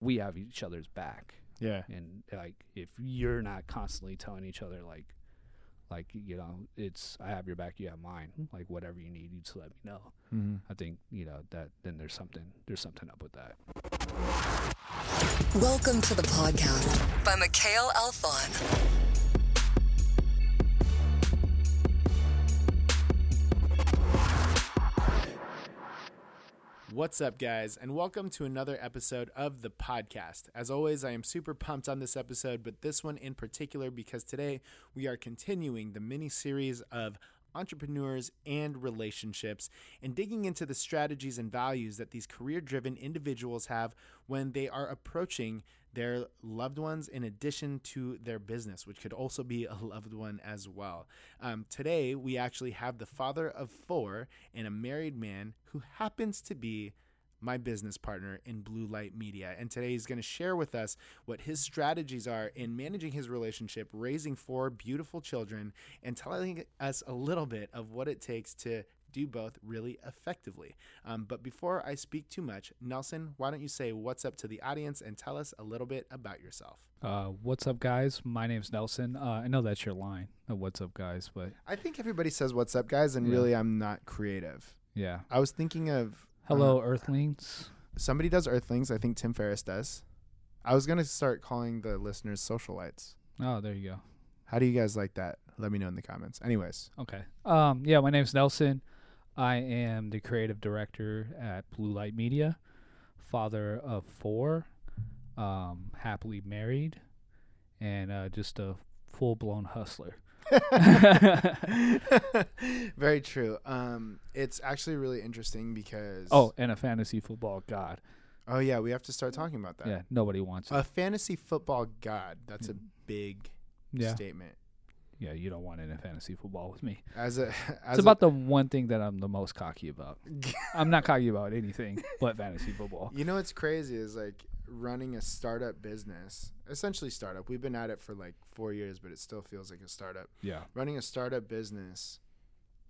we have each other's back Yeah. and like if you're not constantly telling each other like like you know it's i have your back you have mine like whatever you need you just let me know Mm-hmm. i think you know that then there's something there's something up with that Welcome to the podcast by Mikhail Alfon. What's up, guys, and welcome to another episode of the podcast. As always, I am super pumped on this episode, but this one in particular because today we are continuing the mini series of entrepreneurs and relationships and digging into the strategies and values that these career driven individuals have when they are approaching their loved ones in addition to their business, which could also be a loved one as well. Um, today, we actually have the father of four and a married man who happens to be my business partner in Blue Light Media. And today he's going to share with us what his strategies are in managing his relationship, raising four beautiful children, and telling us a little bit of what it takes to do both really effectively. Um, but before I speak too much, Nelson, why don't you say what's up to the audience and tell us a little bit about yourself? uh what's up guys my name's nelson uh i know that's your line of what's up guys but I think everybody says what's up, guys, and Yeah. really I'm not creative. yeah I was thinking of hello uh, earthlings somebody does Earthlings. I think Tim Ferriss does. I was gonna start calling the listeners socialites. oh there you go How do you guys like that? Let me know in the comments. Anyways, Okay. Um, yeah, my name's Nelson. I am the creative director at Blue Light Media, father of four, um, happily married, and uh, just a full blown hustler. very true. Um, it's actually really interesting because Oh, and a fantasy football god. oh yeah, we have to start talking about that. Yeah, nobody wants it. A fantasy football god. That's a big yeah, statement. Yeah, you don't want in fantasy football with me. As a as It's about the one thing that I'm the most cocky about. I'm not cocky about anything but fantasy football. you know what's crazy is like running a startup business, essentially startup. We've been at it for like four years, but it still feels like a startup. Yeah. running a startup business,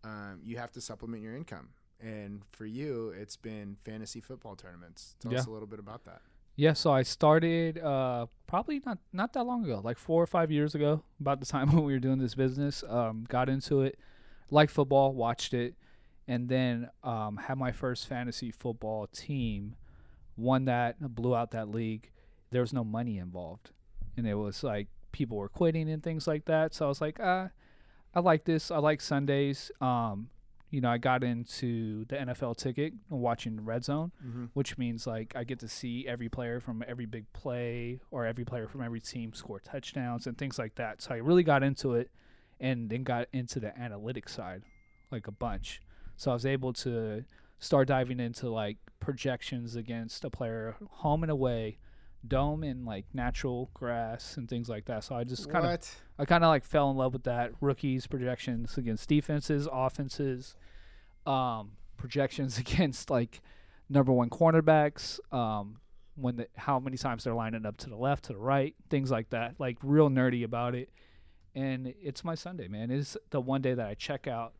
um, you have to supplement your income. And for you, it's been fantasy football tournaments. Tell us a little bit about that. Yeah, so I started uh, probably not not that long ago, like four or five years ago, about the time when we were doing this business. Um, got into it, liked football, watched it, and then um, had my first fantasy football team. Won that, blew out that league. There was no money involved, and it was like people were quitting and things like that. So I was like, ah, I like this. I like Sundays. Um, you know, I got into the NFL ticket and watching Red Zone Mm-hmm. which means like I get to see every player from every big play or every player from every team score touchdowns and things like that. So I really got into it and then got into the analytics side like a bunch. So I was able to start diving into like projections against a player home and away, dome and like natural grass and things like that. So I just kind of I kind of like fell in love with that. Rookies projections against defenses, offenses, um, projections against like number one cornerbacks. Um, when the, how many times they're lining up to the left, to the right, things like that. Like real nerdy about it. And it's my Sunday, man. It's the one day that I check out.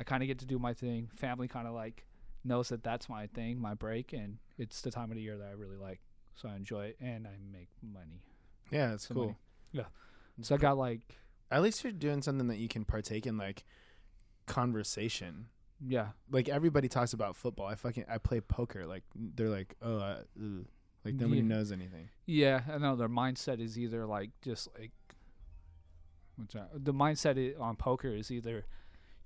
I kind of get to do my thing. Family kind of like knows that that's my thing, my break, and it's the time of the year that I really like. So I enjoy it and I make money. Yeah, it's cool. money. Yeah. So I got like At least you're doing something that you can partake in, like conversation. yeah, Like everybody talks about football. I fucking I play poker. Like they're like, oh, uh, like nobody Yeah. knows anything. Yeah, I know their mindset is either like just like what's that? The mindset on poker is either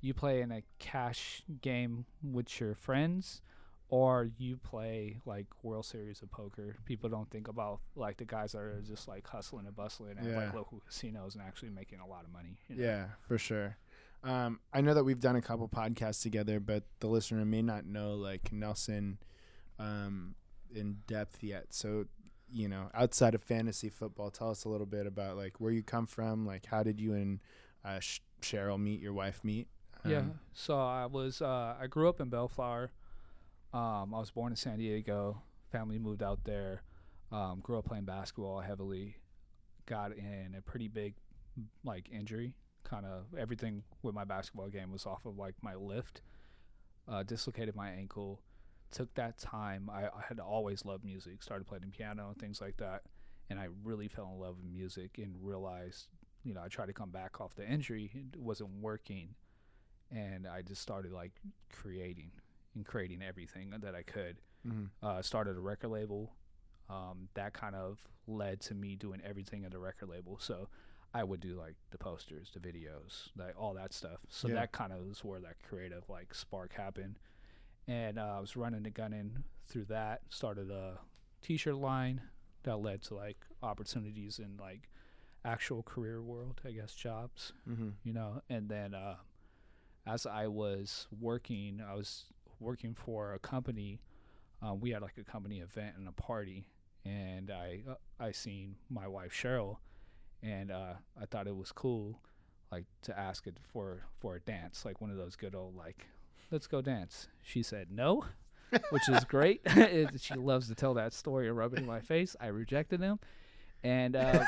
you play in a cash game with your friends or you play like World Series of poker. People don't think about like the guys that are just like hustling and bustling at Yeah. like local casinos and actually making a lot of money. you know? Yeah, for sure. Um, I know that we've done a couple podcasts together, but the listener may not know like Nelson um, in depth yet. So, you know, outside of fantasy football, tell us a little bit about like where you come from. Like, how did you and uh, Sh- Cheryl meet? Your wife meet? Yeah. Um, So I was uh, I grew up in Bellflower. Um, I was born in San Diego. Family moved out there. Um, grew up playing basketball heavily. Got in a pretty big like injury. Kind of everything with my basketball game was off of like my lift. Uh, dislocated my ankle. took that time. I, I had always loved music, started playing piano and things like that. And I really fell in love with music and realized, you know, I tried to come back off the injury, it wasn't working. And I just started like creating and creating everything that I could. Mm-hmm. Uh, started a record label. Um, that kind of led to me doing everything at the record label. So I would do like the posters, the videos, like all that stuff. So Yeah. that kind of was where that creative like spark happened. And uh, I was running the gunning through that. Started a t-shirt line that led to like opportunities in like actual career world, I guess, jobs Mm-hmm. you know and then uh, as i was working i was working for a company uh, we had like a company event and a party and i uh, i seen my wife cheryl and uh, i thought it was cool like to ask it for for a dance like one of those good old like let's go dance. She said no which is great. She loves to tell that story and rub it in my face. I rejected him. And uh,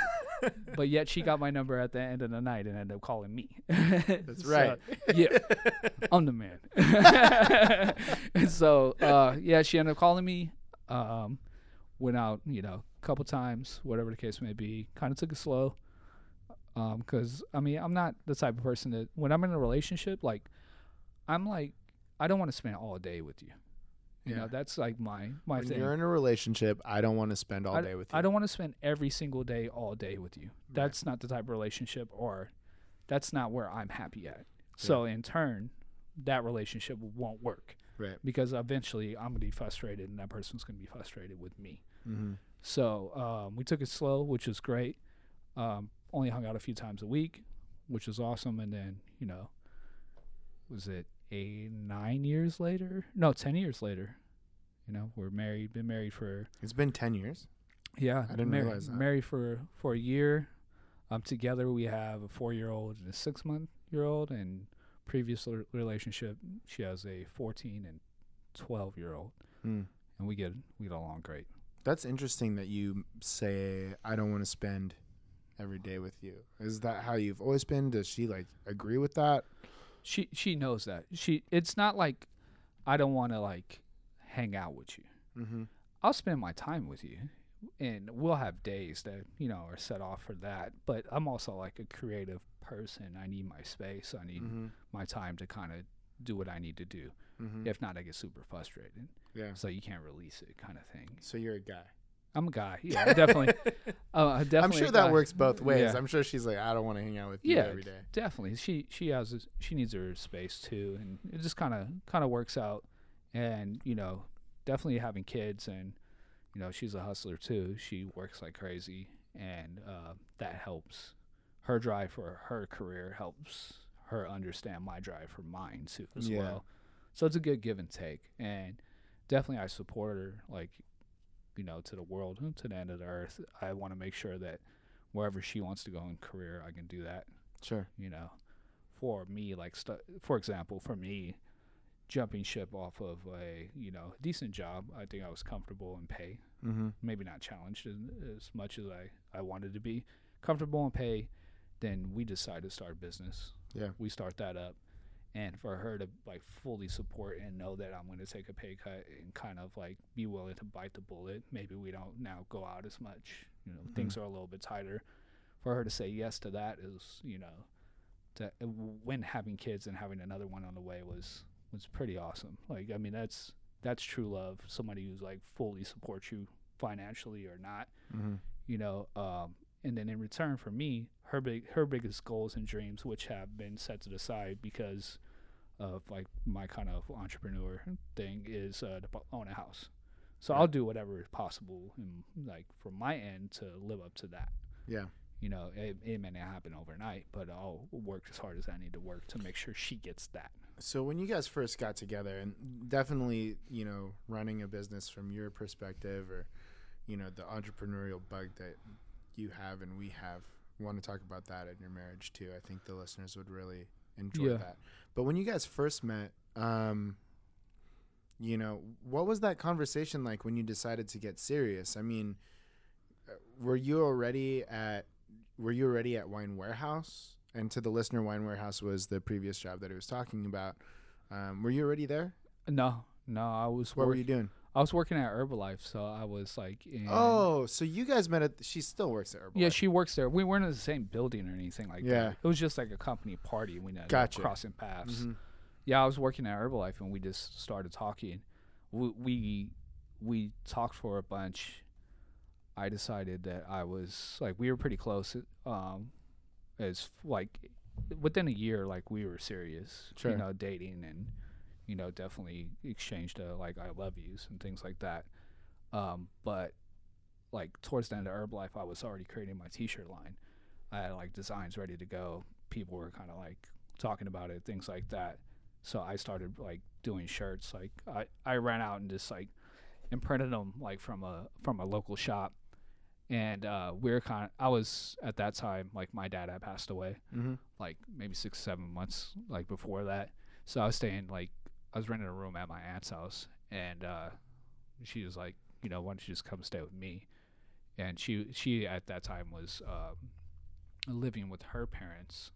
but yet she got my number at the end of the night and ended up calling me. That's right. yeah, I'm the man. and so uh, yeah, she ended up calling me. Um, went out, you know, a couple times, whatever the case may be. Kind of took it slow. Um, because I mean, I'm not the type of person that when I'm in a relationship, like, I'm like, I don't want to spend all day with you. You Yeah. know, that's like my my When thing. you're in a relationship, I don't want to spend all I, day with you. I don't want to spend every single day all day with you. That's not the type of relationship or that's not where I'm happy at. So in turn, that relationship won't work Right. because eventually I'm going to be frustrated and that person's going to be frustrated with me. Mm-hmm. So um, we took it slow, which was great. Um, only hung out a few times a week, which was awesome. And then, you know, was it a nine years later? No, 10 years later. You know, we're married, been married for It's been ten years. yeah, I didn't mar- realize that. Married for for a year. Um, together we have a four year old and a six month year old, and previous l- relationship she has a fourteen and twelve year old, Mm. and we get we get along great. That's interesting that you say I don't want to spend every day with you. Is that how you've always been? Does she like agree with that? She she knows that she. It's not like I don't want to like hang out with you. Mm-hmm. I'll spend my time with you, and we'll have days that you know are set off for that. But I'm also like a creative person. I need my space. I need Mm-hmm. my time to kind of do what I need to do. Mm-hmm. If not, I get super frustrated. Yeah. So you can't release it, kind of thing. So you're a guy. I'm a guy. Yeah, definitely. uh, definitely. I'm sure that works both ways. Yeah. I'm sure she's like, I don't want to hang out with you Yeah, every day. definitely. She she has she needs her space too, and it just kind of kind of works out. And you know, definitely having kids, and you know, she's a hustler too. She works like crazy, and uh, that helps. Her drive for her career helps her understand my drive for mine too as Yeah. well. So it's a good give and take, and definitely I support her like you know to the world to the end of the earth. I want to make sure that wherever she wants to go in career, I can do that Sure. you know for me like stu- for example for me jumping ship off of a you know decent job i think i was comfortable in pay Mm-hmm. maybe not challenged as, as much as i i wanted to be comfortable in pay then we decide to start a business Yeah. we start that up and for her to like fully support and know that i'm going to take a pay cut and kind of like be willing to bite the bullet maybe we don't now go out as much you know things are a little bit tighter. For her to say yes to that is you know to when having kids and having another one on the way was was pretty awesome. Like i mean that's that's true love somebody who's like fully supports you financially or not Mm-hmm. you know um and then in return for me her big her biggest goals and dreams which have been set to the side because of like my kind of entrepreneur thing is uh, to own a house so Right. i'll do whatever is possible and like from my end to live up to that Yeah. you know it, it may not happen overnight but i'll work as hard as i need to work to make sure she gets that So when you guys first got together, and definitely, you know, running a business from your perspective, or you know, the entrepreneurial bug that you have and we have, want to talk about that in your marriage too. I think the listeners would really enjoy Yeah. that. But when you guys first met, um, you know, what was that conversation like when you decided to get serious? I mean, uh, were you already at were you already at Wine Warehouse? And to the listener, Wine Warehouse was the previous job that he was talking about. Um, were you already there? no No, I was What were you doing? I was working at Herbalife, so I was like in Oh, so you guys met at? She still works at Herbalife. Yeah, she works there. We weren't in the same building or anything like Yeah. that. It was just like a company party. We ended Gotcha. crossing paths. Mhm. Yeah, I was working at Herbalife and we just started talking. We, we we talked for a bunch. I decided that I was like we were pretty close. Um, as like within a year, like we were serious. Sure. You know, dating and you know definitely exchanged uh, like I love yous and things like that. Um, but like towards the end of Herbalife, I was already creating my T-shirt line. I had like designs ready to go. People were kind of like talking about it, things like that. So I started like doing shirts. Like I, I ran out and just like imprinted them like from a from a local shop. And uh, we are kind of. I was at that time like my dad had passed away, Mhm. like maybe six seven months like before that. So I was staying like I was renting a room at my aunt's house, and uh, she was like, you know, why don't you just come stay with me? And she she at that time was um, living with her parents,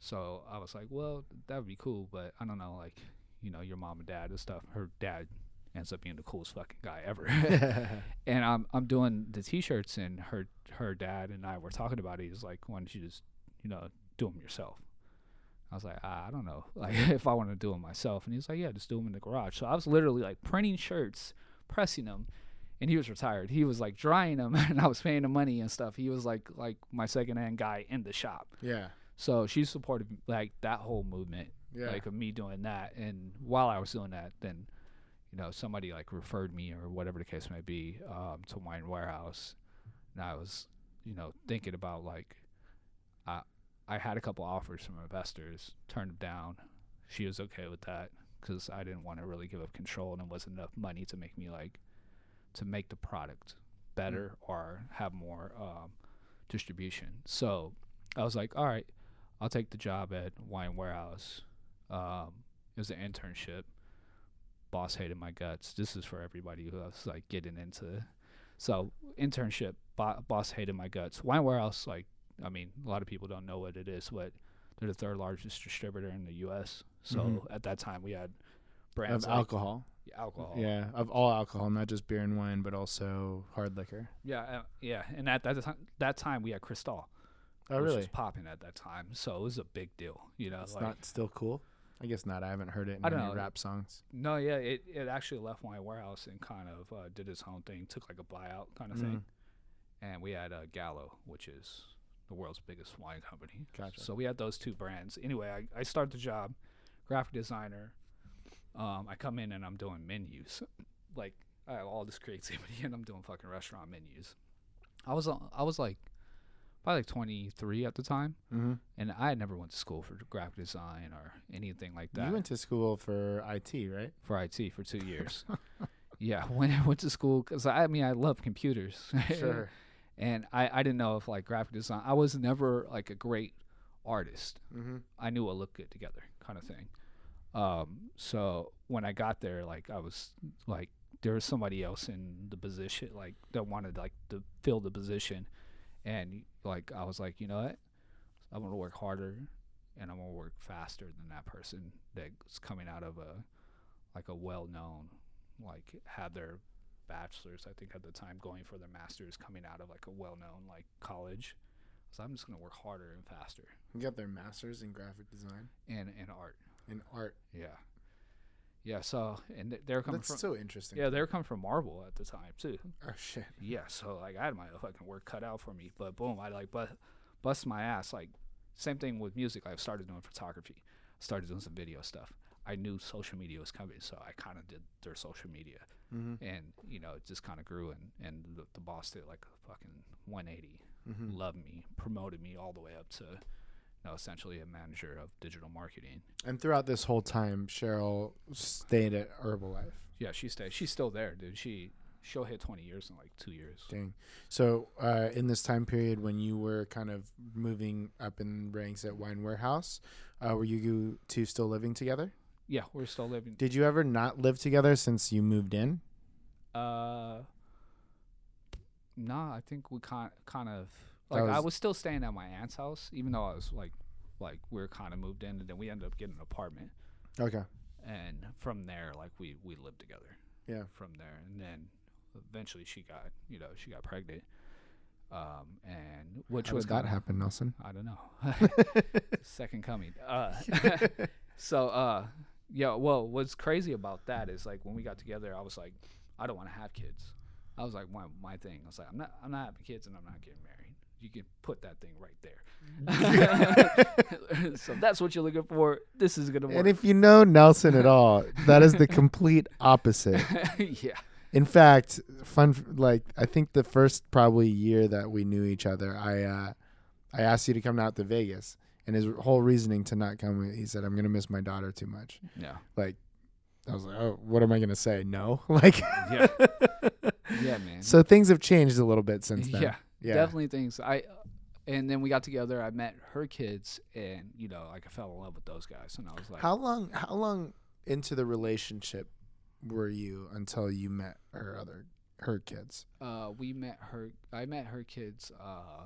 so I was like, well, that would be cool, but I don't know, like, you know, your mom and dad and stuff. Her dad ends up being the coolest fucking guy ever. and I'm I'm doing the t-shirts, and her her dad and I were talking about it. He's like, why don't you just, you know, do them yourself? I was like, ah, I don't know, like if I want to do them myself. And he's like, yeah, just do them in the garage. So I was literally like printing shirts, pressing them, and he was retired. He was like drying them, and I was paying him money and stuff. He was like like my second hand guy in the shop. yeah. So she supported like that whole movement, Yeah. like of me doing that. And while I was doing that, then you know somebody like referred me or whatever the case may be um, to Wine Warehouse, and I was you know thinking about like I I had a couple offers from investors, turned them down. She was okay with that because I didn't want to really give up control, and it wasn't enough money to make me like to make the product better or have more um, distribution. So I was like, all right, I'll take the job at Wine Warehouse. Um, it was an internship. Boss hated my guts. This is for everybody who was like getting into. So internship, bo- boss hated my guts. Wine Warehouse, like, I mean, a lot of people don't know what it is, but they're the third largest distributor in the U.S. So Mhm. at that time, we had Of brands like alcohol. alcohol. Yeah, of all alcohol, not just beer and wine, but also hard liquor. yeah, uh, yeah. And at that time, that time we had Cristal. Oh, really? was popping at that time, so it was a big deal. You know, It's like not still cool. I guess not. I haven't heard it in I don't any know. rap songs. no, yeah, it, it actually left Wine Warehouse and kind of uh, did its own thing, took like a buyout kind of thing, and we had uh, Gallo, which is the world's biggest wine company. Gotcha. So we had those two brands. Anyway, I, I start the job, graphic designer. Um, I come in and I'm doing menus, like I have all this creativity and I'm doing fucking restaurant menus. I was I was like probably like 23 at the time, Mm-hmm. and I had never went to school for graphic design or anything like that You went to school for IT, right? for IT for two years. yeah, when I went to school, because I, I mean I love computers. Sure. And I I didn't know if like graphic design. I was never like a great artist. Mm-hmm. I knew it looked good together, kind of thing. Um, so when I got there, like I was like there was somebody else in the position, like that wanted like to fill the position, and like I was like, you know what, I'm gonna work harder, and I'm gonna work faster than that person that's coming out of a like a well-known, like had their bachelor's, I think at the time, going for their master's, coming out of like a well-known like college. So I'm just gonna work harder and faster, You got their masters in graphic design and and art. in art. Yeah. Yeah. So and th- they're coming That's from so interesting. yeah they're coming from Marvel at the time too. Oh shit. Yeah. So like I had my fucking work cut out for me, but boom, I like but bust my ass. Like same thing with music. I started doing photography. Started doing some video stuff. I knew social media was coming, so I kind of did their social media, Mm-hmm. and you know it just kind of grew, and and the, the boss did like a fucking 180 Mm-hmm. loved me, promoted me all the way up to, you know, essentially a manager of digital marketing. And throughout this whole time, Cheryl stayed at Herbalife. Yeah, she stayed. She's still there, dude. She she'll hit 20 years in like two years. Dang. So, uh, in this time period when you were kind of moving up in ranks at Wine Warehouse, uh, were you two still living together? Yeah, we're still living. Did you ever not live together since you moved in? Uh, nah, I think we kind kind of like I was- was still staying at my aunt's house, even though I was like like we are kind of moved in, and then we ended up getting an apartment. Okay. and from there, like we we lived together. Yeah. From there, and then eventually she got you know she got pregnant. Um, and which How was that happen, Nelson? I don't know. Second coming. Uh, so, uh, yeah. Well, what's crazy about that is like when we got together, I was like, I don't want to have kids. I was like, my my thing. I was like, I'm not I'm not having kids, and I'm not getting married. You can put that thing right there. so that's what you're looking for. This is gonna work. And if you know Nelson at all, that is the complete opposite. yeah. In fact, fun like I think the first probably year that we knew each other, I uh, I asked you to come out to Vegas, and his whole reasoning to not come, he said, "I'm gonna miss my daughter too much." Yeah. Like, I was like, "Oh, what am I gonna say? No." Like, Yeah. Yeah, man. so things have changed a little bit since then. Yeah, yeah, definitely things. I and then we got together. I met her kids, and you know, like I fell in love with those guys, and I was like, How long? How long into the relationship were you until you met her other her kids? uh, we met her. I met her kids. Uh,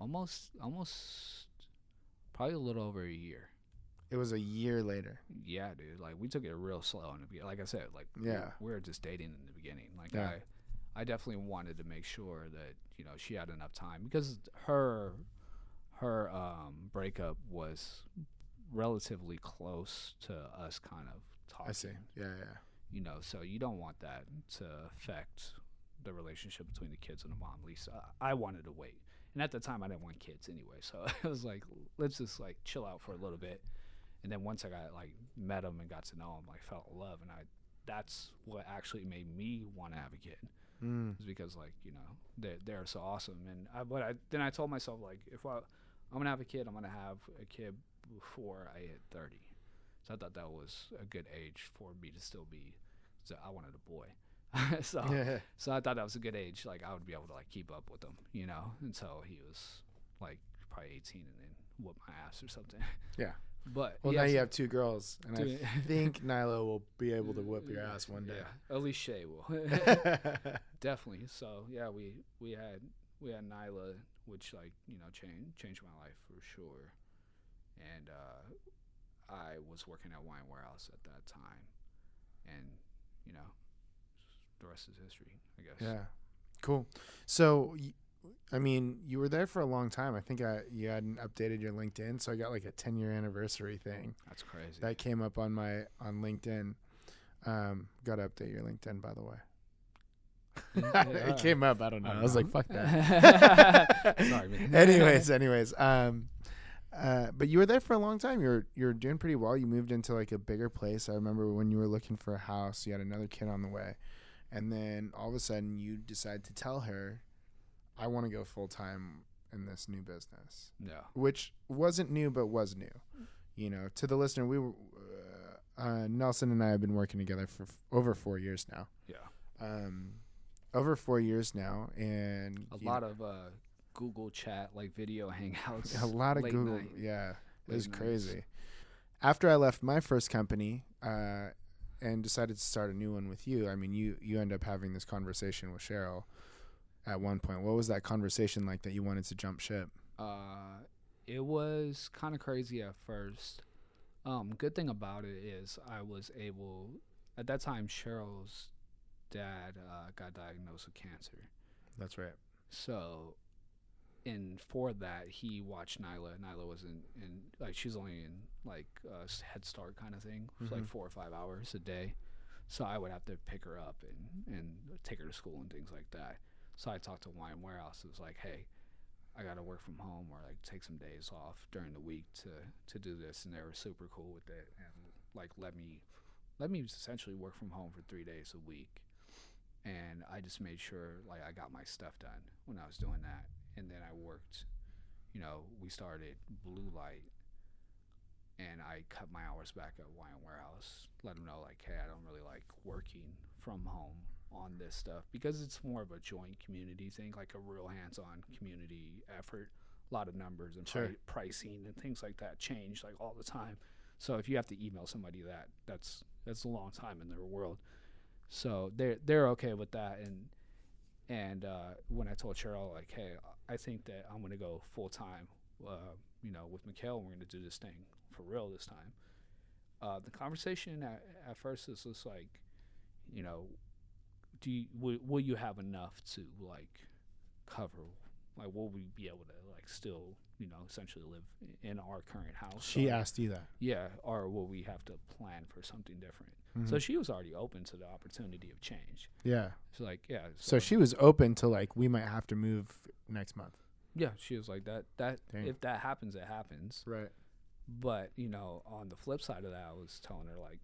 almost, almost, probably a little over a year. It was a year later. Yeah, dude. Like we took it real slow in the beginning. Like I said, like Yeah. we were just dating in the beginning. Like Yeah. I, I definitely wanted to make sure that you know she had enough time because her, her um breakup was relatively close to us kind of talking. I see. Yeah, yeah. You know, so you don't want that to affect the relationship between the kids and the mom. At least uh, I wanted to wait. And at the time, I didn't want kids anyway, so I was like, let's just like chill out for a little bit. And then once I got like met him and got to know him, like felt in love, and I, that's what actually made me want to have a kid. Mm. Is because like you know they're they're so awesome, and I but I then I told myself like if I I'm gonna have a kid, I'm gonna have a kid before I hit 30. So I thought that was a good age for me to still be. So I wanted a boy. so Yeah. so I thought that was a good age. Like I would be able to like keep up with him, you know, until he was like probably 18 and then whoop my ass or something. Yeah. But Well, now you have two girls, and Two- I think Nyla will be able to whip your ass one day. Yeah, at least Shay will. Definitely. So yeah, we we had we had Nyla, which like you know changed changed my life for sure, and uh, I was working at Wine Warehouse at that time, and you know, the rest is history, I guess. yeah. Cool. So, I mean, you were there for a long time. I think I you hadn't updated your LinkedIn, so I got like a 10 year anniversary thing That's crazy. that came up on my on LinkedIn. Um, got to update your LinkedIn, by the way. it came up. I don't know. I, was like, fuck that. Sorry, anyways, anyways, um, uh, but you were there for a long time. You're you were doing pretty well. You moved into like a bigger place. I remember when you were looking for a house. You had another kid on the way, and then all of a sudden you decide to tell her, "I want to go full time in this new business," Yeah. which wasn't new but was new. You know, to the listener, we were uh, uh, Nelson and I have been working together for f- over four years now. Yeah. Um, over four years now, and A lot know, of uh, Google chat, like video hangouts. a lot of Google. night. Yeah, it was nights. crazy. After I left my first company uh, and decided to start a new one with you, I mean, you you end up having this conversation with Cheryl at one point. What was that conversation like that you wanted to jump ship? Uh, it was kind of crazy at first. Um, good thing about it is I was able at that time. Cheryl's dad uh, got diagnosed with cancer, That's right. so and for that he watched Nyla. Nyla was in, in like she's only in like a Head Start kind of thing, it was like mm-hmm. four or five hours a day. So I would have to pick her up and and take her to school and things like that. So I talked to Wine Warehouse. It was like, hey, I got to work from home or like take some days off during the week to to do this, and they were super cool with it and like let me let me essentially work from home for three days a week. And I just made sure like I got my stuff done when I was doing that, and then I worked. You know, we started Blue Light, and I cut my hours back at Wine Warehouse. Let them know like, hey, I don't really like working from home on this stuff because it's more of a joint community thing, like a real hands-on community effort. A lot of numbers and Sure. pri- pricing and things like that change like all the time. So if you have to email somebody that, that's that's a long time in their world. So they're they're okay with that. And and uh, when I told Cheryl like, hey, I think that I'm gonna go full time, uh, you know, with Mikhail, we're gonna do this thing for real this time. uh, the conversation at, at first is just like, you know, do you, will, will you have enough to like cover? Like, will we be able to like still, you know, essentially live in our current house? She or- asked you that. yeah, or will we have to plan for something different? Mm-hmm. So she was already open to the opportunity of change. Yeah. She's like, yeah. So she was open to like we might have to move next month. yeah, she was like that. That Dang. if that happens, it happens. Right. But you know, on the flip side of that, I was telling her like,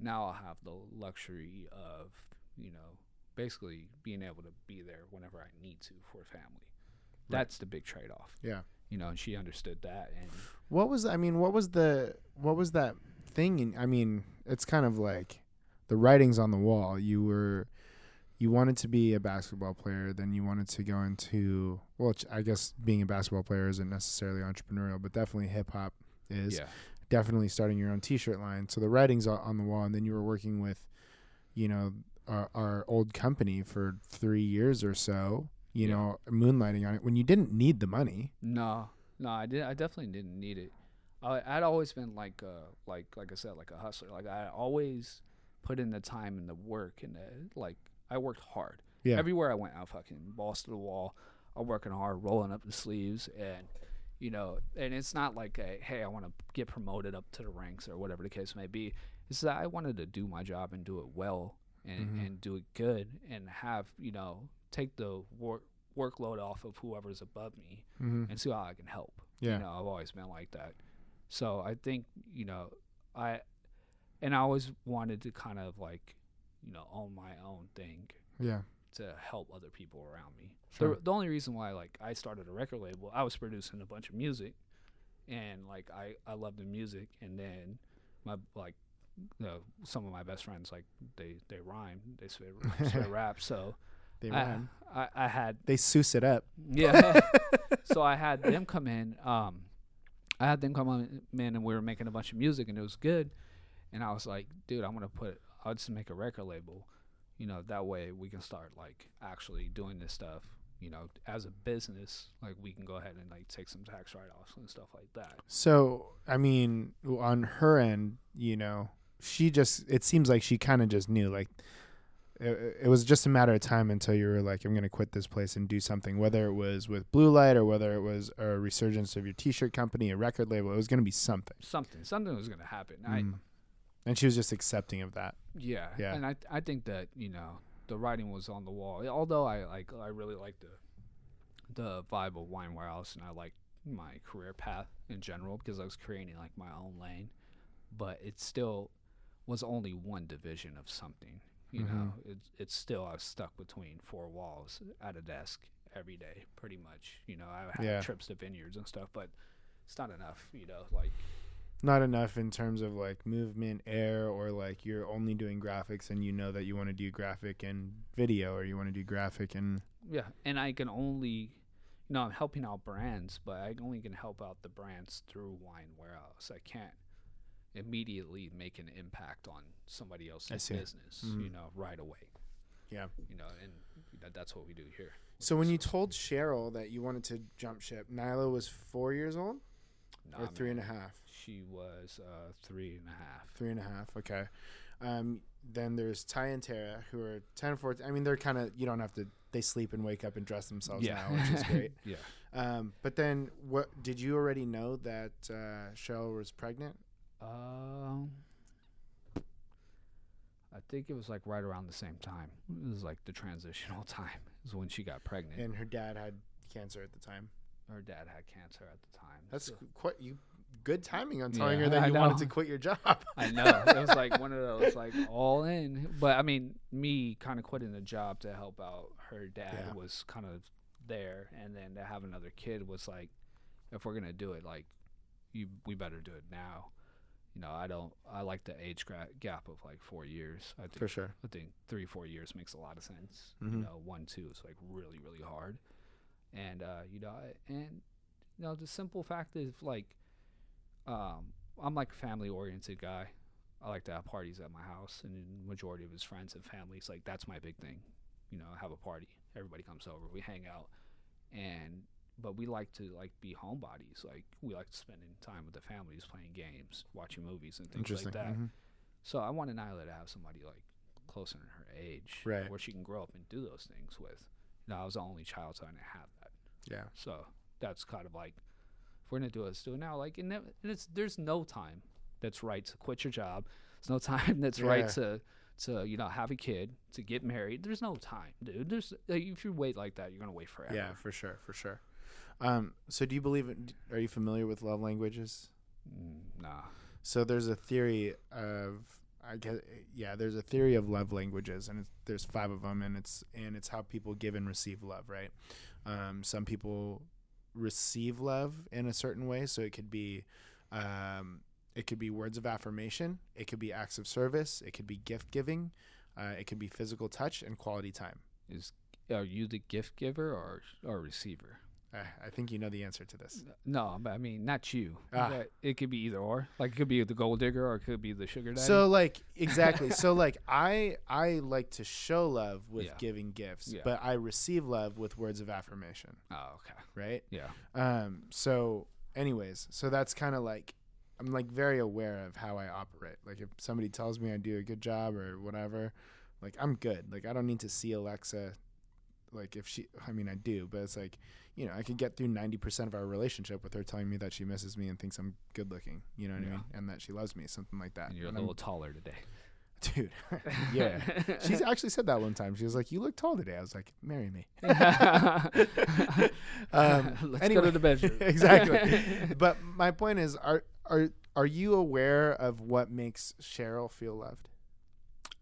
now I'll have the luxury of you know basically being able to be there whenever I need to for family. That's the big trade off. Yeah. You know, and she understood that, and What was I mean, what was the what was that thing and I mean, it's kind of like the writings on the wall. You were you wanted to be a basketball player, then you wanted to go into well, I guess being a basketball player isn't necessarily entrepreneurial, but definitely hip hop is. yeah, Definitely starting your own t-shirt line. So the writings on- on the wall and then you were working with you know our, our old company for 3 years or so, you Yeah. know, moonlighting on it when you didn't need the money. No, no, I did. I definitely didn't need it. I, I'd always been like, uh, like, like I said, like a hustler. Like I always put in the time and the work and the like. I worked hard. Yeah. Everywhere I went, I fucking balls to the wall. I'm working hard, rolling up the sleeves, and you know, and it's not like a hey, I want to get promoted up to the ranks or whatever the case may be. It's that I wanted to do my job and do it well and Mhm. and do it good and have you know take the work workload off of whoever's above me Mhm. and see how I can help. Yeah. You know, I've always been like that. So I think, you know, I and I always wanted to kind of like, you know, own my own thing Yeah. to help other people around me. Sure. The, the only reason why like I started a record label, I was producing a bunch of music and like I I love the music and then my like you know, some of my best friends like they they rhyme, they spit rap, so They I, rhyme. I I had They souse it up. yeah. so I had them come in. Um, I had them come on in, and we were making a bunch of music, and it was good. And I was like, dude, I'm gonna put. I'll just make a record label. You know, that way we can start like actually doing this stuff. You know, as a business, like we can go ahead and like take some tax write-offs and stuff like that. So, I mean, on her end, you know, she just, it seems like she kind of just knew, like, it, it was just a matter of time until you were like, I'm going to quit this place and do something, whether it was with Blue Light or whether it was a resurgence of your t shirt company, a record label. It was going to be something. Something, something was gonna happen. I, Mm. And she was just accepting of that. Yeah, Yeah. and I I think that you know the writing was on the wall. Although I like I really like the the vibe of Wine Warehouse, and I like my career path in general because I was creating like my own lane, but it still was only one division of something. You mm-hmm. know, it's it's still I was stuck between four walls at a desk every day, pretty much. You know, I had Yeah. trips to vineyards and stuff, but it's not enough. You know, like Not enough in terms of like movement, air, or like you're only doing graphics and you know that you want to do graphic and video or you want to do graphic and. Yeah, and I can only, you know, I'm helping out brands, but I only can help out the brands through Wine Warehouse. I can't immediately make an impact on somebody else's business, you Mhm. know, right away. Yeah. You know, and that, that's what we do here. So when you told Cheryl that you wanted to jump ship, Nyla was four years old Nah, or three and a man, half. She was uh, three and a half. Three and a half. Okay. Um, then there's Ty and Tara who are 10, and 14. I mean, they're kind of you don't have to. They sleep and wake up and dress themselves Yeah, now, which is great. yeah. Um, but then what? Did you already know that uh, Cheryl was pregnant? Um, I think it was like right around the same time. It was like the transitional time is when she got pregnant. And her dad had cancer at the time. her dad had cancer at the time. That's so- quite you. Good timing on telling Yeah, her that I you wanted to quit your job. I know. It was like one of those like all in. But I mean, me kind of quitting the job to help out her dad Yeah. was kind of there, and then to have another kid was like, if we're gonna do it, like, you we better do it now. You know, I don't. I like the age gap of like four years. I think For sure. I think three four years makes a lot of sense. Mhm. You know, one two is like really really hard, and uh, you know, I- and you know, the simple fact is like, um, I'm like a family oriented guy. I like to have parties at my house, and the majority of his friends and families like that's my big thing. You know, have a party, everybody comes over, we hang out, and but we like to like be homebodies. Like we like spending time with the families, playing games, watching movies, and things like that. Mhm. So I wanted Nyla to have somebody like closer in her age, Right. where she can grow up and do those things with. You know, I was the only child, so I didn't have that. Yeah. So that's kind of like, if we're gonna do it, let's do it now. Like, and it's there's no time that's right to quit your job. There's no time that's Yeah. right to to you know have a kid, to get married. There's no time, dude. There's like, if you wait like that, you're gonna wait forever. Yeah, for sure, for sure. Um, so do you believe? In, are you familiar with love languages? Nah. So there's a theory of I guess yeah, there's a theory of love languages, and it's, there's five of them, and it's and it's how people give and receive love, right? Um, some people receive love in a certain way, so it could be, um, it could be words of affirmation, it could be acts of service, it could be gift giving, uh, it could be physical touch and quality time. Is are you the gift giver or or receiver? Uh, I think you know the answer to this. No, but I mean not you. Ah. But it could be either or. Like it could be the gold digger or it could be the sugar daddy. So like exactly. so like I I like to show love with Yeah. giving gifts, Yeah. but I receive love with words of affirmation, oh, okay. right? Yeah. Um so anyways, so that's kind of like I'm like very aware of how I operate. Like if somebody tells me I do a good job or whatever, like I'm good. Like I don't need to see Alexa like if she I mean I do, but it's like you know, I could get through 90% of our relationship with her telling me that she misses me and thinks I'm good looking, you know what I mean? And that she loves me, something like that. And you're a And I'm- little taller today. dude. Yeah. She's actually said that one time. She was like you look tall today. I was like marry me. Um, Let's anyway- go to the bedroom. exactly. But my point is are are are you aware of what makes cheryl feel loved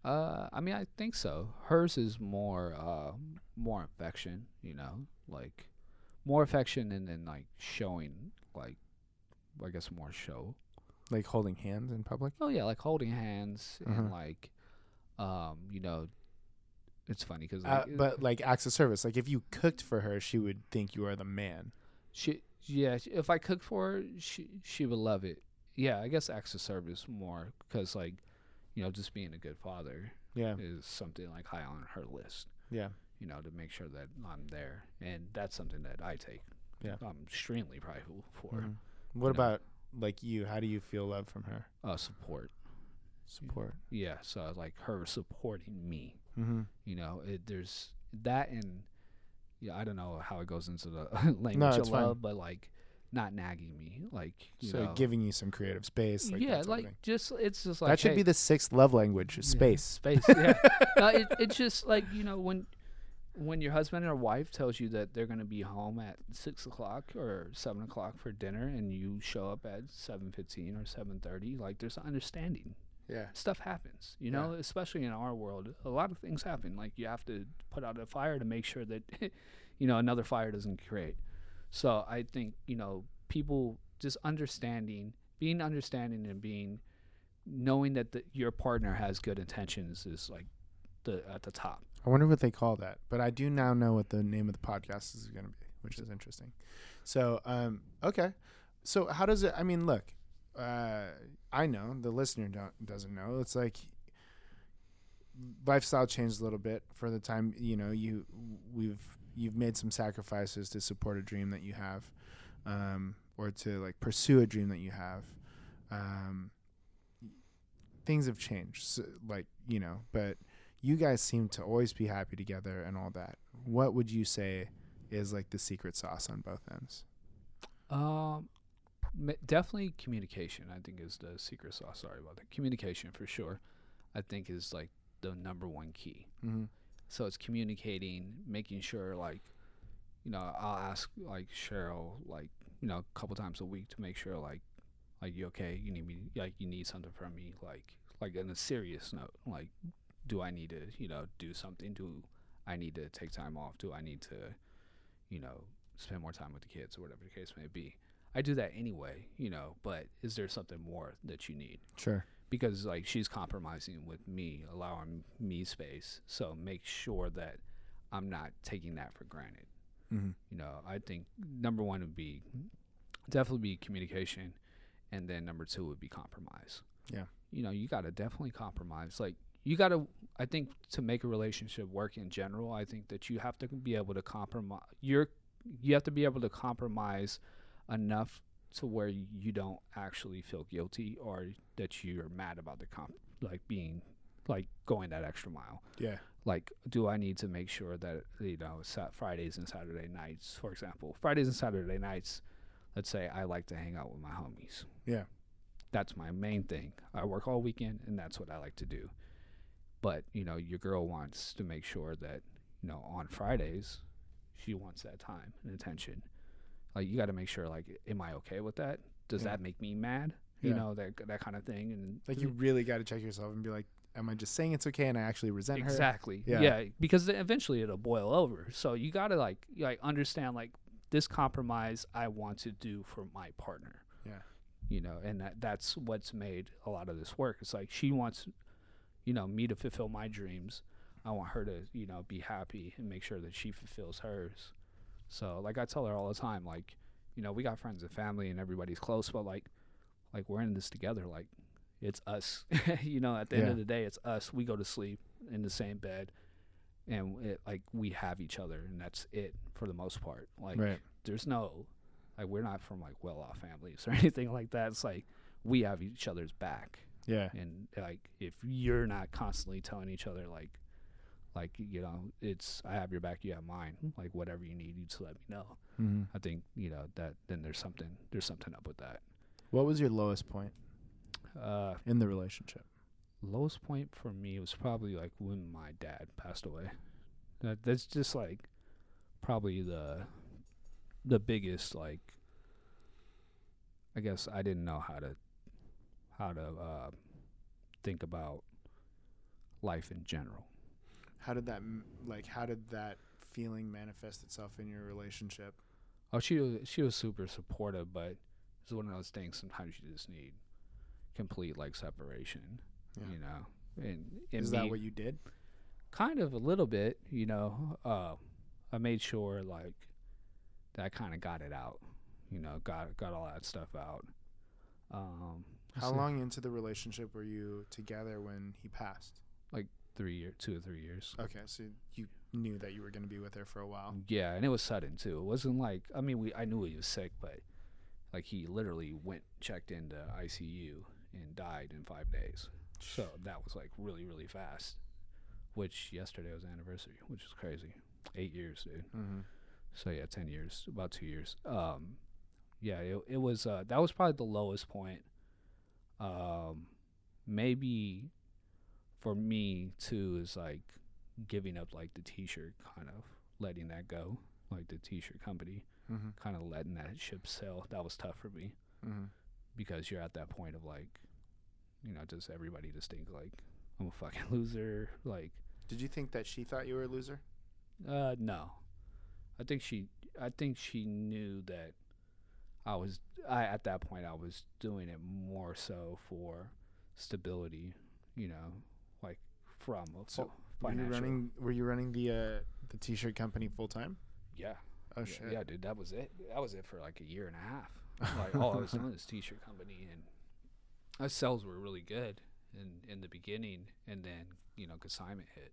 Uh, I mean, I think so. Hers is more, uh, more affection. You know, like more affection and then like showing, like, I guess more show. like holding hands in public Oh yeah, like holding hands Uh-huh. and like, um, you know, it's funny because uh, but like acts of service like if you cooked for her she would think you are the man she, yeah, if I cook for her, she she would love it. Yeah, I guess acts of service more because like, you know, just being a good father yeah is something like high on her list. yeah you know, to make sure that I'm there. And that's something that I take. Yeah. I'm extremely prideful for Mhm. what know. about like you how do you feel love from her uh, support. support Yeah. So like her supporting me, mm-hmm. you know, it, there's that and yeah, I don't know how it goes into the language No, of love, but like not nagging me, like you so know, giving you some creative space like yeah, that, sort of like just it's just like that should hey, be the sixth love language yeah, space space. Yeah, no, it, it's just like you know when when your husband or wife tells you that they're going to be home at six o'clock or seven o'clock for dinner, and you show up at seven fifteen or seven thirty, like there's an understanding. yeah Stuff happens, you Yeah. know. Especially in our world, a lot of things happen. Like you have to put out a fire to make sure that you know another fire doesn't create. So I think you know people just understanding, being understanding, and being knowing that the, your partner has good intentions is like the at the top. I wonder what they call that, but I do now know what the name of the podcast is going to be, which is interesting. So, um, okay. So, how does it? I mean, look, uh, I know the listener don't, doesn't know. It's like lifestyle changed a little bit for the time. You know, you we've you've made some sacrifices to support a dream that you have, um, or to like pursue a dream that you have. Um, things have changed, so, like you know, but you guys seem to always be happy together and all that. What would you say is like the secret sauce on both ends? Um, definitely communication. I think is the secret sauce. Sorry about that. Communication for sure. I think is like the number one key. Mm-hmm. So it's communicating, making sure like, you know, I'll ask like Cheryl like you know a couple times a week to make sure like, like you okay? You need me like you need something from me like like in a serious note like, do I need to you know do something? Do I need to take time off? Do I need to, you know, spend more time with the kids or whatever the case may be? I do that anyway, you know. But is there something more that you need? Sure. Because like she's compromising with me, allowing me space. So make sure that I'm not taking that for granted. Mm-hmm. You know, I think number one would be definitely be communication, and then number two would be compromise. Yeah. You know, you got to definitely compromise. Like you got to. I think to make a relationship work in general, I think that you have to be able to compromise. You're you have to be able to compromise enough to where you don't actually feel guilty or that you're mad about the comp like being like going that extra mile. Yeah. like do i need to make sure that you know sat fridays and saturday nights for example fridays and saturday nights let's say i like to hang out with my homies. Yeah. that's my main thing. I work all weekend and that's what i like to do. But you know your girl wants to make sure that you know on fridays she wants that time and attention. Like you got to make sure like am i okay with that? Does Yeah. that make me mad you Yeah. know that that kind of thing and Like you really got to check yourself and be like, am I just saying it's okay and I actually resent her? exactly Yeah. yeah. because eventually it'll boil over so you got to like like understand like this compromise i want to do for my partner Yeah. you know and that that's what's made a lot of this work it's like she wants you know me to fulfill my dreams i want her to you know be happy and make sure that she fulfills hers so like i tell her all the time like you know we got friends and family and everybody's close but like like we're in this together like it's us. You know at the end of the day it's us. We go to sleep in the same bed and it, like we have each other and that's it for the most part. Like Right. there's no like we're not from like well off families or anything like that. It's like we have each other's back. Yeah. and like if you're not constantly telling each other like like you know it's i have your back you have mine like whatever you need you just let me know. Mm-hmm. i think you know that then there's something there's something up with that What was your lowest point uh in the relationship? lowest point for me was probably like when my dad passed away that that's just like probably the the biggest like i guess i didn't know how to how to uh think about life in general How did that like? How did that feeling manifest itself in your relationship? oh she was she was super supportive but it's one of those things sometimes you just need complete like separation Yeah. you know and, and Is me- that what you did? kind of a little bit you know uh i made sure like that i kind of got it out you know got got all that stuff out um How so long into the relationship were you together when he passed? Like three year two or three years Okay, so you knew that you were going to be with her for a while. yeah and it was sudden too it wasn't like i mean we i knew he was sick but like he literally went checked into icu and died in five days. So that was like really really fast which yesterday was anniversary which is crazy. Eight years dude. Mm-hmm. so yeah 10 years about two years. Um yeah it, it was uh that was probably the lowest point um maybe for me too is like giving up like the t-shirt kind of letting that go like the t-shirt company Mm-hmm. kind of letting that ship sail that was tough for me Mm-hmm. because you're at that point of like you know just everybody just think like i'm a fucking loser like Did you think that she thought you were a loser? Uh, no. I think she. I think she knew that I was. I at that point I was doing it more so for stability. You know, like from a So, fu- Were you running? Were you running the uh, the t-shirt company full time? Yeah. Oh yeah, shit! Yeah, dude. That was it. That was it for like a year and a half. Like all I was doing this t-shirt company, and our sales were really good in in the beginning, and then you know consignment hit,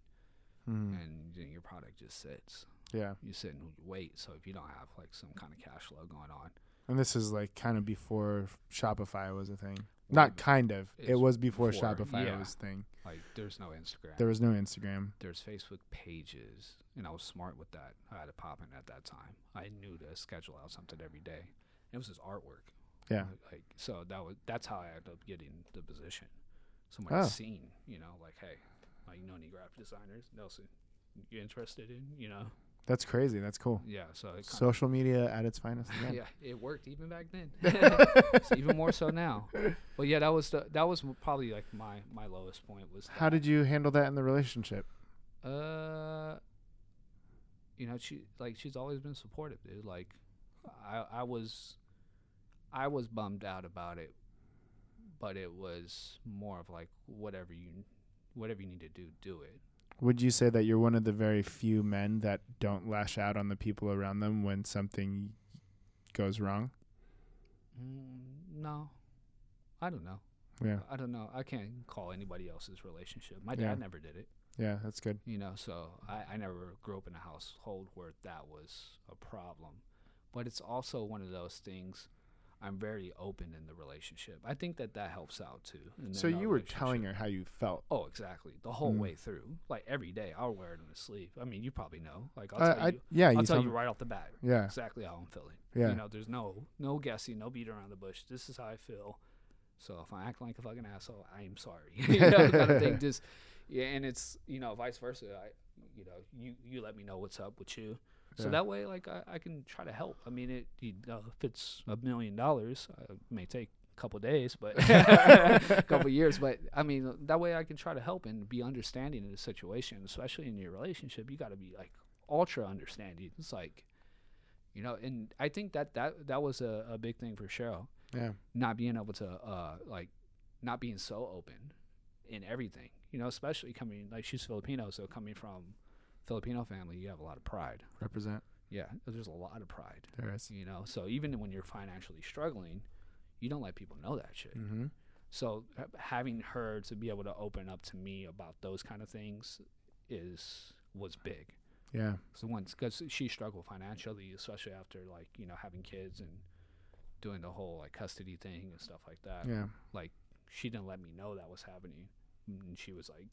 Mhm. and you know, your product just sits. Yeah, You sit and wait. So if you don't have like some kind of cash flow going on, and this is like kind of before Shopify was a thing. Not kind of. It was before, before, Shopify yeah. was a thing. like there's no Instagram. There was no Instagram. there's Facebook pages, and I was smart with that. I had it popping at that time. I knew to schedule out something every day. It was just artwork. Yeah. Like so that was that's how I ended up getting the position. Somebody Oh. seen, you know, like hey, like you know any graphic designers, Nelson, you interested in, you know? That's crazy. That's cool. Yeah. So it Social media at its finest. Again. yeah, it worked even back then. Even more so now. But yeah, that was the that was probably like my my lowest point was. How did you handle that in the relationship? Uh, you know, she like she's always been supportive, dude. Like, I I was, I was bummed out about it, but it was more of like whatever you, whatever you need to do, do it. Would you say that you're one of the very few men that don't lash out on the people around them when something goes wrong? Mm, no, I don't know. Yeah. I don't know. I can't call anybody else's relationship. My dad Yeah. never did it. Yeah, that's good. you know so I, I never grew up in a household where that was a problem but it's also one of those things i'm very open in the relationship. I think that that helps out too So you were telling her how you felt. oh exactly. The whole Mm. way through. Like every day i'll wear it on the sleeve. I mean you probably know. Like i'll Uh, tell I, you. yeah, i'll you tell you right off the bat Yeah, exactly how i'm feeling. Yeah, you know there's no no guessing no beat around the bush. This is how i feel. So if i act like a fucking asshole i am sorry. You know kind of thing. Just yeah and it's you know vice versa. I you know you you let me know what's up with you so Yeah. that way like I, I can try to help. I mean it you know if it's a million dollars uh, it may take a couple days but a couple years. But i mean that way i can try to help and be understanding in the situation especially in your relationship. You got to be like ultra understanding. It's like you know and i think that that that was a, a big thing for cheryl yeah, not being able to uh like not being so open in everything you know especially coming like she's filipino so coming from filipino family you have a lot of pride. Represent. yeah there's a lot of pride There is. you know? So even when you're financially struggling you don't let people know that shit. Mm-hmm. so having her to be able to open up to me about those kind of things is was big. Yeah, so once because she struggled financially especially after like you know having kids and doing the whole like custody thing and stuff like that. Yeah, like she didn't let me know that was happening. And she was like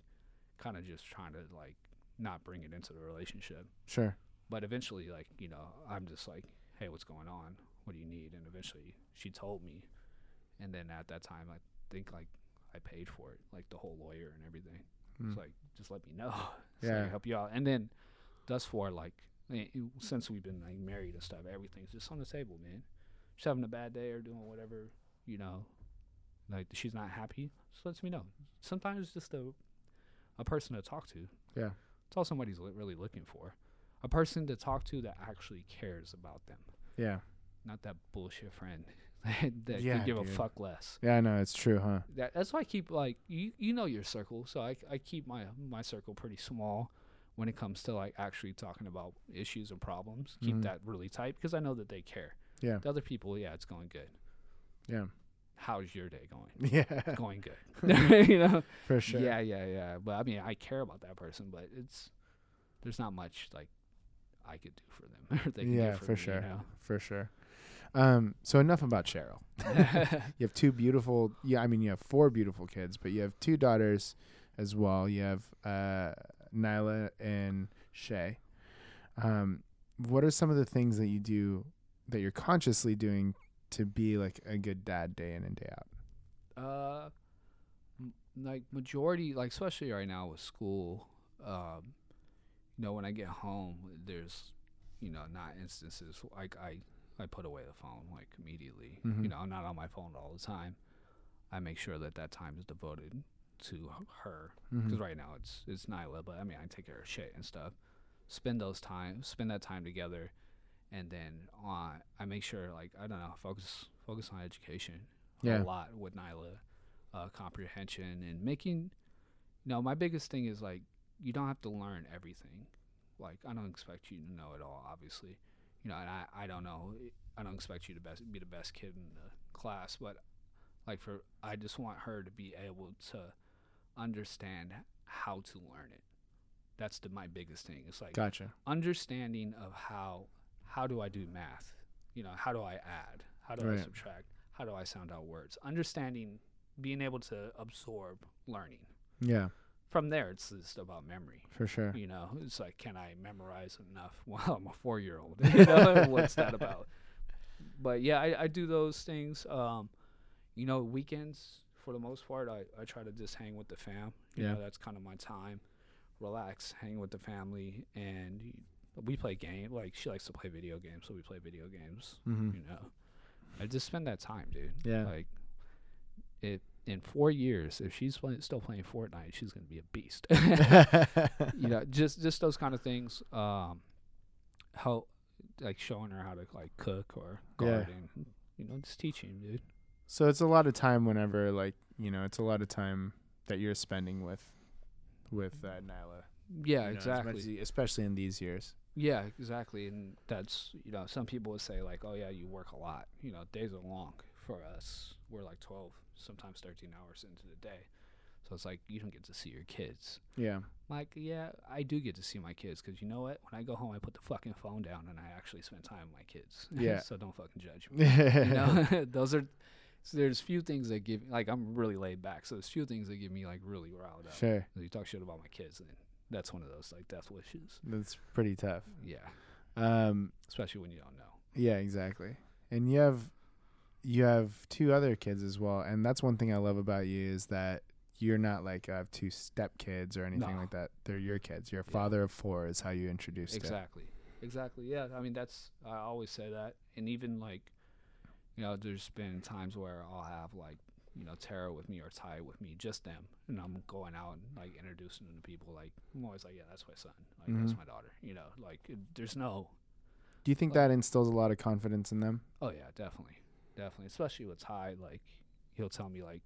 kind of just trying to like not bring it into the relationship. Sure. but eventually like you know i'm just like hey what's going on? What do you need? And eventually she told me. And then at that time i think like i paid for it like the whole lawyer and everything. Mm. it's like just let me know. So I Yeah. can help you out. And then thus far like eh, since we've been like married and stuff everything's just on the table man. She's having a bad day or doing whatever you know. Like she's not happy just lets me know. Sometimes just a a person to talk to. Yeah. It's all somebody's li- really looking for a person to talk to that actually cares about them Yeah, not that bullshit friend that Yeah, could give dude. a fuck less yeah. I know it's true, huh? that, that's why I keep like you you know your circle, so I, I keep my my circle pretty small when it comes to like actually talking about issues and problems. Keep Mhm. that really tight because I know that they care. Yeah. The other people, yeah, it's going good. Yeah, How's your day going? yeah, going good. you know. for sure. Yeah, yeah, yeah. But I mean, I care about that person, but it's there's not much like I could do for them. or they can yeah, do for, for me, sure, You for sure. Um, so enough about Cheryl. You have two beautiful. Yeah, I mean you have four beautiful kids, but you have two daughters as well. You have uh, Nyla and Shay. Um, what are some of the things that you do that you're consciously doing to be like a good dad day in and day out? Uh, m- like majority, like especially right now with school, um, you know, when I get home, there's, you know, not instances like I, I put away the phone like immediately. Mhm. You know, I'm not on my phone all the time. I make sure that that time is devoted to her because Mhm. right now it's it's Nyla, but I mean I take care of shit and stuff. Spend those time, spend that time together, and then on I make sure like I don't know focus focus on education Yeah. a lot with Nyla, uh, comprehension and making. You know, my biggest thing is like you don't have to learn everything. Like I don't expect you to know it all, obviously. You know, and I I don't know. I don't expect you to best be the best kid in the class, but like for I just want her to be able to understand how to learn it. That's the my biggest thing. It's like Gotcha. understanding of how how do I do math? You know, how do I add? How do I subtract? How do I sound out words? Understanding, being able to absorb learning. Yeah, From there, it's just about memory. for sure. You know, it's like, can I memorize enough? Well, I'm a four year old. You know, what's that about? But yeah, I, I do those things. Um, you know, weekends for the most part, I, I try to just hang with the fam. You Yeah. know, that's kind of my time. Relax, hang with the family, and we play game. Like she likes to play video games, so we play video games. hmm You know, I just spend that time, dude. Yeah. Like, it in four years, if she's play, still playing Fortnite, she's gonna be a beast. you know, just just those kind of things. Um, help like showing her how to like cook or Yeah. You know, just teaching, dude. So it's a lot of time whenever like you know it's a lot of time that you're spending with with uh, Nyla. Yeah, you know, exactly. especially in these years. Yeah, exactly. And that's you know, some people would say like, oh yeah, you work a lot. You know, days are long for us. We're like twelve, sometimes thirteen hours into the day. So it's like you don't get to see your kids. Yeah. Like, yeah, I do get to see my kids because you know what? When I go home, I put the fucking phone down and I actually spend time with my kids. Yeah. so don't fucking judge me. you know, those are. So there's few things that give like I'm really laid back. So there's few things that give me like really riled up. sure. You talk shit about my kids, and that's one of those like death wishes. That's pretty tough. Yeah, Um, especially when you don't know. yeah, exactly. And you have you have two other kids as well, and that's one thing I love about you is that you're not like I have two step kids or anything No. like that. They're your kids. You're a Yeah. father of four, is how you introduced it. Exactly. Exactly. Yeah. I mean, that's I always say that, and even like, you know, there's been times where I'll have like, you know, Tara with me or Ty with me, just them, and I'm going out and like introducing them to people. Like, I'm always like, yeah, that's my son. Like, Mhm. that's my daughter. You know, like, it, there's no. Do you think Uh, that instills a lot of confidence in them? Oh yeah, definitely, definitely. Especially with Ty, like, he'll tell me like.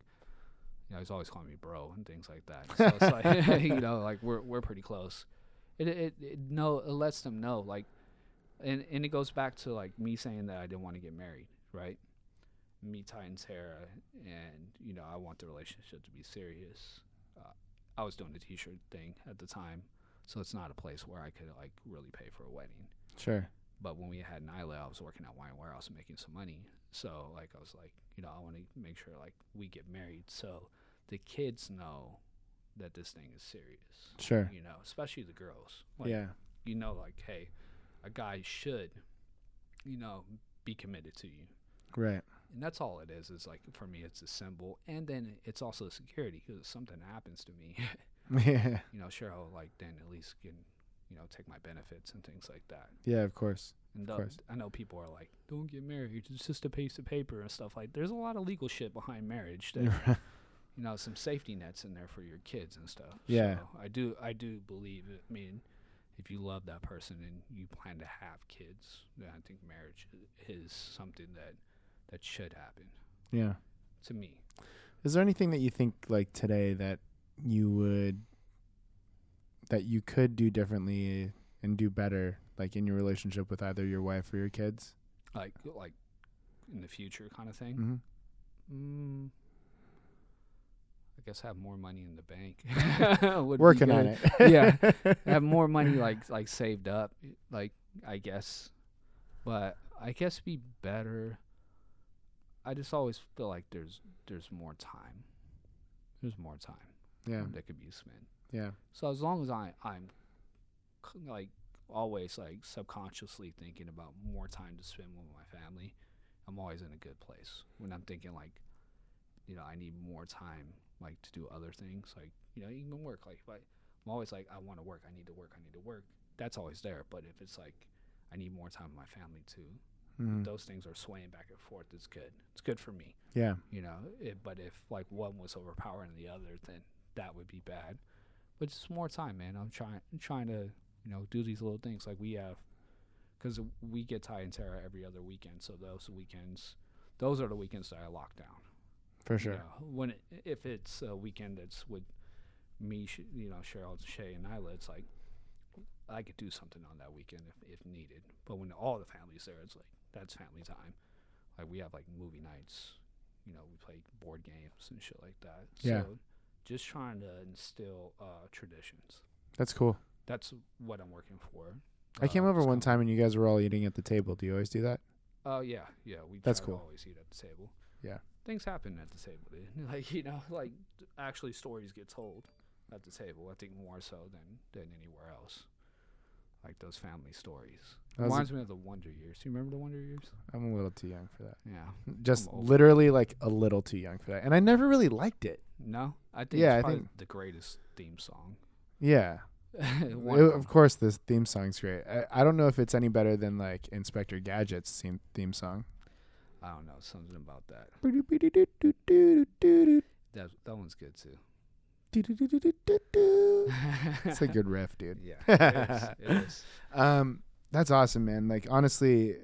You know, he's always calling me bro and things like that. So it's like, you know, like we're we're pretty close. It it, it no, it lets them know like and and it goes back to like me saying that I didn't want to get married, right? Me, Ty, and Tara, and you know I want the relationship to be serious. Uh, I was doing the T-shirt thing at the time, so it's not a place where I could like really pay for a wedding. Sure. But when we had Nyla, I was working at Wine Warehouse and making some money. So like I was like, you know, I want to make sure like we get married, so the kids know that this thing is serious. Sure. You know, especially the girls. Like, yeah. you know, like, hey, a guy should, you know, be committed to you. Right. And that's all it is. Is like for me, it's a symbol, and then it's also security because if something happens to me, yeah. you know, Cheryl like then at least can, you know, take my benefits and things like that. Yeah. Of course. And Of course. I know people are like, don't get married. It's just a piece of paper and stuff like. There's a lot of legal shit behind marriage that you know some safety nets in there for your kids and stuff. Yeah. So I do I do believe it. I mean, if you love that person and you plan to have kids, then I think marriage is something that that should happen yeah. to me. Is there anything that you think like today that you would that you could do differently and do better, like in your relationship with either your wife or your kids? Like like in the future kind of thing. Mm-hmm. Mm, I guess have more money in the bank. would Working on it. Yeah. have more money like like saved up like i guess but i guess be better i just always feel like there's there's more time. There's more time. Yeah. that could be spent Yeah. so as long as i i'm like always like subconsciously thinking about more time to spend with my family i'm always in a good place. When i'm thinking like you know i need more time like to do other things like you know even work like if I, i'm always like i want to work i need to work i need to work. That's always there but if it's like i need more time with my family too Mhm. those things are swaying back and forth it's good. It's good for me. Yeah. you know it, but if like one was overpowering the other then that would be bad. But just more time man. I'm trying trying to you know do these little things. Like we have because we get Ty and Tara every other weekend so those weekends those are the weekends that i lock down. For you sure. know, when it, if it's a weekend that's with me you know cheryl shay and nyla it's like i could do something on that weekend if, if needed. But when all the family's there it's like that's family time like we have like movie nights you know we play board games and shit like that Yeah. so just trying to instill uh traditions That's cool. that's what i'm working for I came Uh, over one time and you guys were all eating at the table. Do you always do that? Oh yeah, yeah. We That's cool. Always eat at the table. Yeah. Things happen at the table, dude. Like you know, like actually stories get told at the table. I think more so than than anywhere else. Like those family stories. Reminds me of the Wonder Years. Do you remember the Wonder Years? I'm a little too young for that. Yeah. Just literally like a little too young for that. And I never really liked it. No, I think Yeah, I it's probably think- the greatest theme song. Yeah. It- of course, this theme song's great. I, I don't know if it's any better than like Inspector Gadget's theme, theme song. I don't know something about that. That that one's good too. It's a good riff, dude. Yeah, it is. It is. Um, that's awesome, man. Like honestly,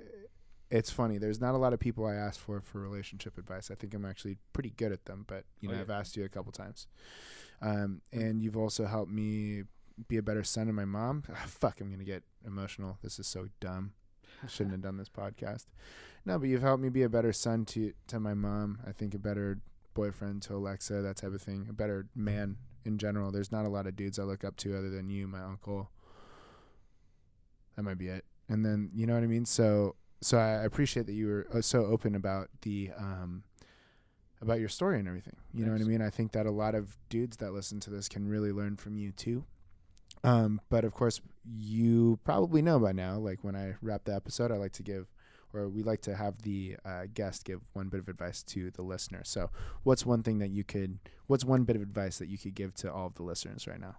it's funny. There's not a lot of people I ask for for relationship advice. I think I'm actually pretty good at them, but you Oh, know, yeah. I've asked you a couple times. Um, and you've also helped me be a better son to my mom. Ah, fuck, I'm gonna get emotional. This is so dumb. I shouldn't have done this podcast. No, but you've helped me be a better son to to my mom. I think a better boyfriend to Alexa, that type of thing, a better man in general. There's not a lot of dudes I look up to other than you, my uncle. That might be it. And then you know what I mean. So so I appreciate that you were uh, so open about the um about your story and everything. You know what I mean? I think that a lot of dudes that listen to this can really learn from you too. Um, but of course, you probably know by now. Like when I wrap the episode, I like to give, or we like to have the uh, guest give one bit of advice to the listener. So, what's one thing that you could? What's one bit of advice that you could give to all of the listeners right now?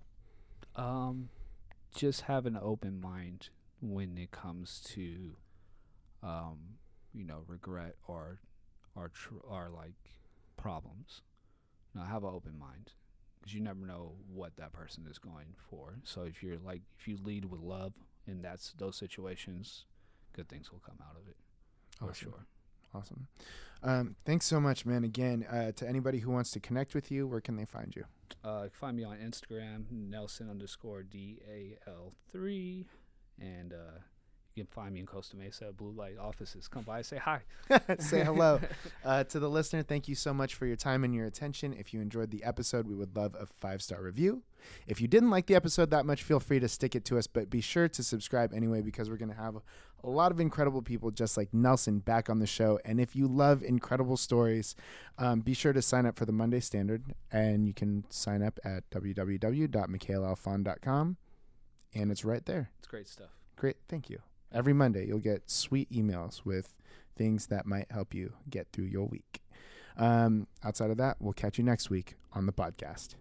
Um, just have an open mind when it comes to, um, you know, regret or, or tr- or like problems. You know, have an open mind because you never know what that person is going for. So if you're like, if you lead with love and that's those situations, good things will come out of it Oh. for Awesome. sure. Awesome. Um, thanks so much, man. Again, uh, to anybody who wants to connect with you, where can they find you? Uh, find me on Instagram, Nelson underscore D A L three, and uh, you can find me in Costa Mesa Blue Light offices. Come by, say hi. Say hello. Uh, to the listener, thank you so much for your time and your attention. If you enjoyed the episode, we would love a five star review. If you didn't like the episode that much, feel free to stick it to us, but be sure to subscribe anyway because we're going to have a lot of incredible people just like Nelson back on the show. And if you love incredible stories, um, be sure to sign up for the Monday Standard. And you can sign up at www.mikhailalfon.com. And it's right there. It's great stuff. Great. Thank you. Every Monday, you'll get sweet emails with things that might help you get through your week. Um, outside of that, we'll catch you next week on the podcast.